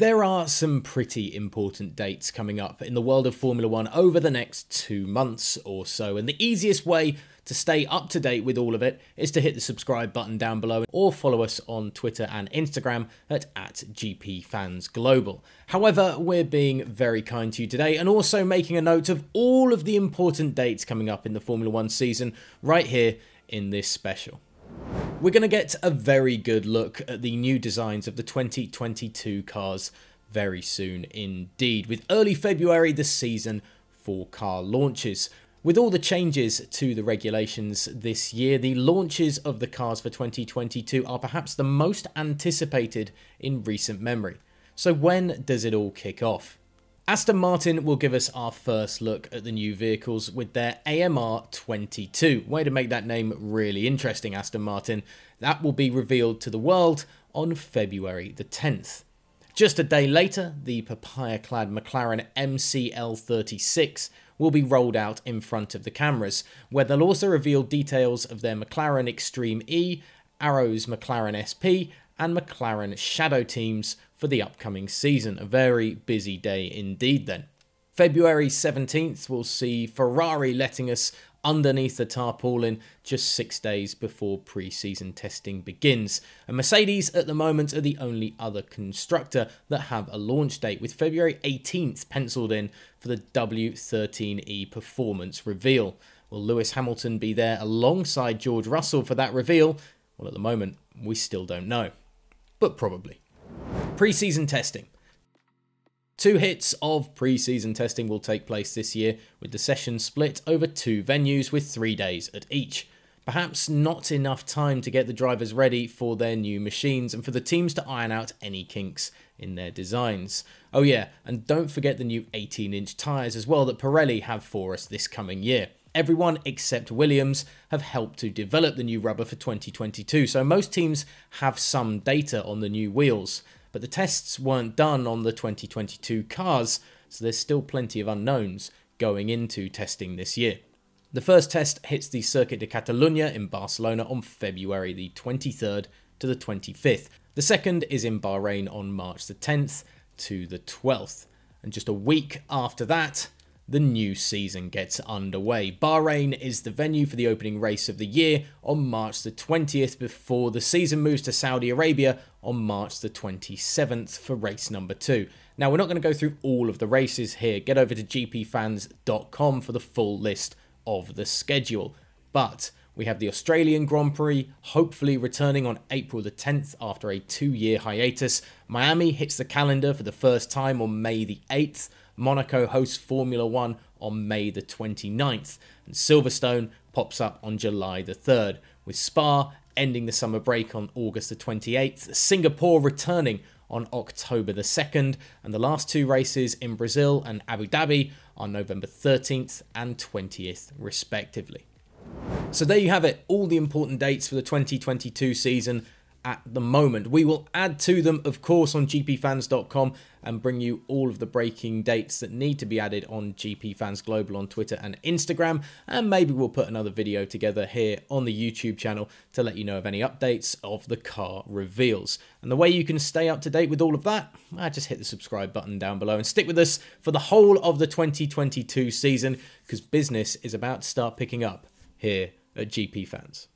There are some pretty important dates coming up in the world of Formula One over the next two months or so, and the easiest way to stay up to date with all of it is to hit the subscribe button down below or follow us on Twitter and Instagram at, at GPFansGlobal. However, we're being very kind to you today and also making a note of all of the important dates coming up in the Formula One season right here in this special. We're going to get a very good look at the new designs of the 2022 cars very soon indeed, with early February the season for car launches. With all the changes to the regulations this year, the launches of the cars for 2022 are perhaps the most anticipated in recent memory. So when does it all kick off? Aston Martin will give us our first look at the new vehicles with their AMR 22. Way to make that name really interesting, Aston Martin. That will be revealed to the world on February the 10th. Just a day later, the papaya clad McLaren MCL36 will be rolled out in front of the cameras, where they'll also reveal details of their McLaren Extreme E, Arrow's McLaren SP, and McLaren Shadow teams for the upcoming season. A very busy day indeed, then. February 17th we'll see Ferrari letting us underneath the tarpaulin just six days before pre season testing begins. And Mercedes at the moment are the only other constructor that have a launch date, with February 18th penciled in for the W13E performance reveal. Will Lewis Hamilton be there alongside George Russell for that reveal? Well, at the moment, we still don't know. But probably. Pre-season testing. Two hits of pre-season testing will take place this year, with the session split over two venues with three days at each. Perhaps not enough time to get the drivers ready for their new machines and for the teams to iron out any kinks in their designs. Oh yeah, and don't forget the new 18 inch tyres as well that Pirelli have for us this coming year. Everyone except Williams have helped to develop the new rubber for 2022, so most teams have some data on the new wheels but the tests weren't done on the 2022 cars, so there's still plenty of unknowns going into testing this year. The first test hits the Circuit de Catalunya in Barcelona on February the 23rd to the 25th. The second is in Bahrain on March the 10th to the 12th. And just a week after that, the new season gets underway. Bahrain is the venue for the opening race of the year on March the 20th before the season moves to Saudi Arabia on March the 27th for race number 2. Now we're not going to go through all of the races here. Get over to gpfans.com for the full list of the schedule. But we have the Australian Grand Prix, hopefully returning on April the 10th after a two year hiatus. Miami hits the calendar for the first time on May the 8th. Monaco hosts Formula One on May the 29th, and Silverstone pops up on July the 3rd, with Spa ending the summer break on August the 28th, Singapore returning on October the 2nd, and the last two races in Brazil and Abu Dhabi on November 13th and 20th, respectively. So there you have it, all the important dates for the 2022 season at the moment. We will add to them, of course, on gpfans.com and bring you all of the breaking dates that need to be added on GP Fans Global on Twitter and Instagram. And maybe we'll put another video together here on the YouTube channel to let you know of any updates of the car reveals. And the way you can stay up to date with all of that, I just hit the subscribe button down below and stick with us for the whole of the 2022 season because business is about to start picking up here at GP Fans.